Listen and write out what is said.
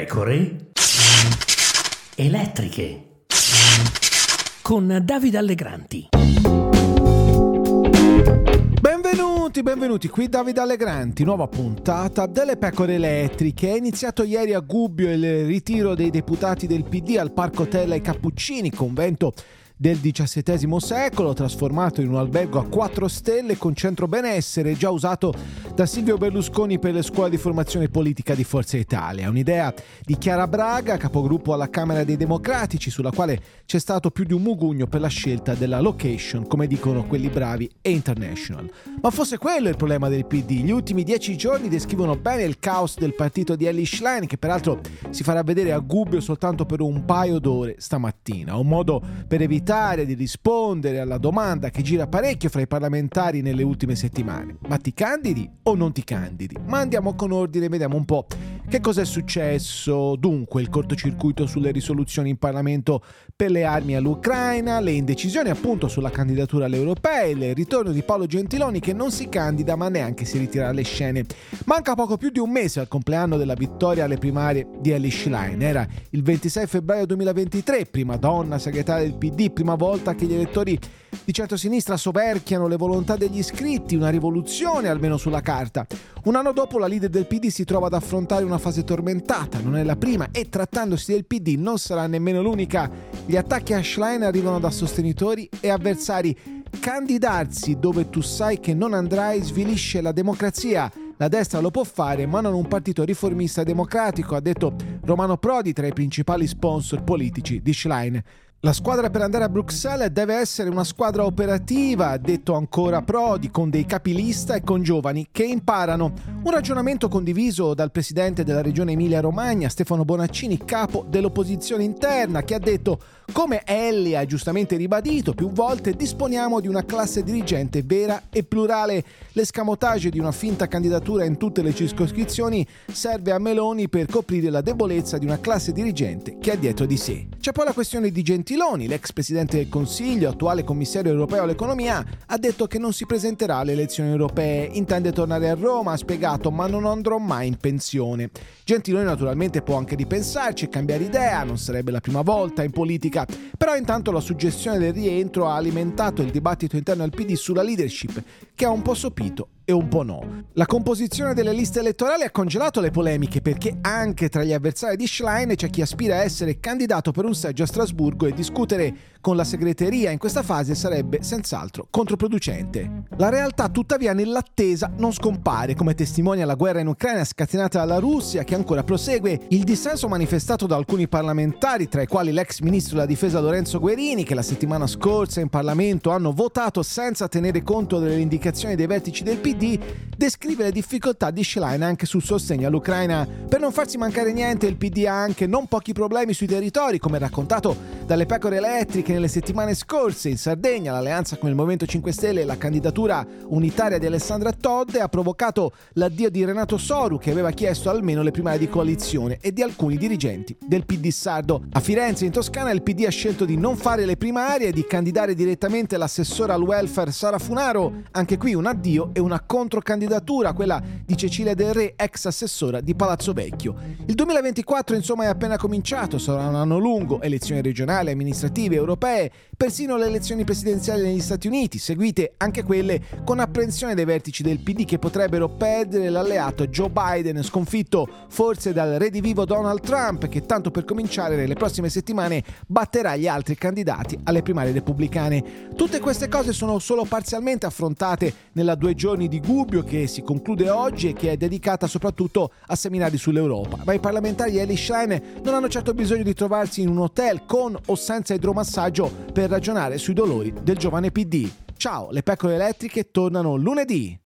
pecore elettriche con Davide Allegranti. Benvenuti, benvenuti, qui Davide Allegranti, nuova puntata delle pecore elettriche. È iniziato ieri a Gubbio il ritiro dei deputati del PD al Parco Tella ai Cappuccini, convento del XVII secolo, trasformato in un albergo a 4 stelle con centro benessere, già usato da Silvio Berlusconi per le scuole di formazione politica di Forza Italia. Un'idea di Chiara Braga, capogruppo alla Camera dei Democratici, sulla quale c'è stato più di un mugugno per la scelta della location, come dicono quelli bravi e international. Ma fosse quello il problema del PD. Gli ultimi dieci giorni descrivono bene il caos del partito di Ellie Schlein, che peraltro si farà vedere a Gubbio soltanto per un paio d'ore stamattina. Un modo per evitare evitare di rispondere alla domanda che gira parecchio fra i parlamentari nelle ultime settimane. Ma ti candidi o non ti candidi? Ma andiamo con ordine vediamo un po' che cosa è successo. Dunque, il cortocircuito sulle risoluzioni in Parlamento per le armi all'Ucraina, le indecisioni appunto sulla candidatura alle europee, il ritorno di Paolo Gentiloni che non si candida ma neanche si ritira dalle scene. Manca poco più di un mese al compleanno della vittoria alle primarie di Ellie Schlein. Era il 26 febbraio 2023, prima donna segretaria del PD, prima volta che gli elettori di centrosinistra soverchiano le volontà degli iscritti, una rivoluzione almeno sulla carta. Un anno dopo la leader del PD si trova ad affrontare una fase tormentata, non è la prima e trattandosi del PD non sarà nemmeno l'unica. Gli attacchi a Schlein arrivano da sostenitori e avversari. Candidarsi dove tu sai che non andrai svilisce la democrazia. La destra lo può fare, ma non un partito riformista democratico, ha detto Romano Prodi tra i principali sponsor politici di Schlein. La squadra per andare a Bruxelles deve essere una squadra operativa, detto ancora Prodi, con dei capilista e con giovani che imparano. Un ragionamento condiviso dal presidente della regione Emilia-Romagna, Stefano Bonaccini, capo dell'opposizione interna, che ha detto come Ellie ha giustamente ribadito più volte, disponiamo di una classe dirigente vera e plurale. L'escamotage di una finta candidatura in tutte le circoscrizioni serve a Meloni per coprire la debolezza di una classe dirigente che ha dietro di sé. C'è poi la questione di Gentiloni, l'ex presidente del Consiglio, attuale commissario europeo all'economia, ha detto che non si presenterà alle elezioni europee, intende tornare a Roma, ha spiegato ma non andrò mai in pensione. Gentiloni naturalmente può anche ripensarci e cambiare idea, non sarebbe la prima volta in politica. Però intanto la suggestione del rientro ha alimentato il dibattito interno al PD sulla leadership, che ha un po' sopito e un po' no. La composizione delle liste elettorali ha congelato le polemiche perché anche tra gli avversari di Schlein c'è chi aspira a essere candidato per un seggio a Strasburgo e discutere con la segreteria in questa fase sarebbe senz'altro controproducente. La realtà tuttavia nell'attesa non scompare, come testimonia la guerra in Ucraina scatenata dalla Russia che ancora prosegue, il dissenso manifestato da alcuni parlamentari, tra i quali l'ex ministro della difesa Lorenzo Guerini, che la settimana scorsa in Parlamento hanno votato senza tenere conto delle indicazioni dei vertici del PD PD descrive le difficoltà di Schlein anche sul sostegno all'Ucraina. Per non farsi mancare niente, il PD ha anche non pochi problemi sui territori, come raccontato dalle pecore elettriche nelle settimane scorse. In Sardegna l'alleanza con il Movimento 5 Stelle e la candidatura unitaria di Alessandra Todde ha provocato l'addio di Renato Soru, che aveva chiesto almeno le primarie di coalizione, e di alcuni dirigenti del PD sardo. A Firenze, in Toscana, il PD ha scelto di non fare le primarie e di candidare direttamente l'assessora al welfare Sara Funaro. Anche qui un addio e una controcandidatura, quella di Cecilia Del Re, ex assessora di Palazzo Vecchio. Il 2024 insomma è appena cominciato, sarà un anno lungo, elezioni regionali, amministrative, europee, persino le elezioni presidenziali negli Stati Uniti, seguite anche quelle con apprensione dei vertici del PD che potrebbero perdere l'alleato Joe Biden, sconfitto forse dal redivivo Donald Trump, che tanto per cominciare nelle prossime settimane batterà gli altri candidati alle primarie repubblicane. Tutte queste cose sono solo parzialmente affrontate nella due giorni di Gubbio che si conclude oggi e che è dedicata soprattutto a seminari sull'Europa. Ma i parlamentari Eli Schlein non hanno certo bisogno di trovarsi in un hotel con o senza idromassaggio per ragionare sui dolori del giovane PD. Ciao, le pecore elettriche tornano lunedì.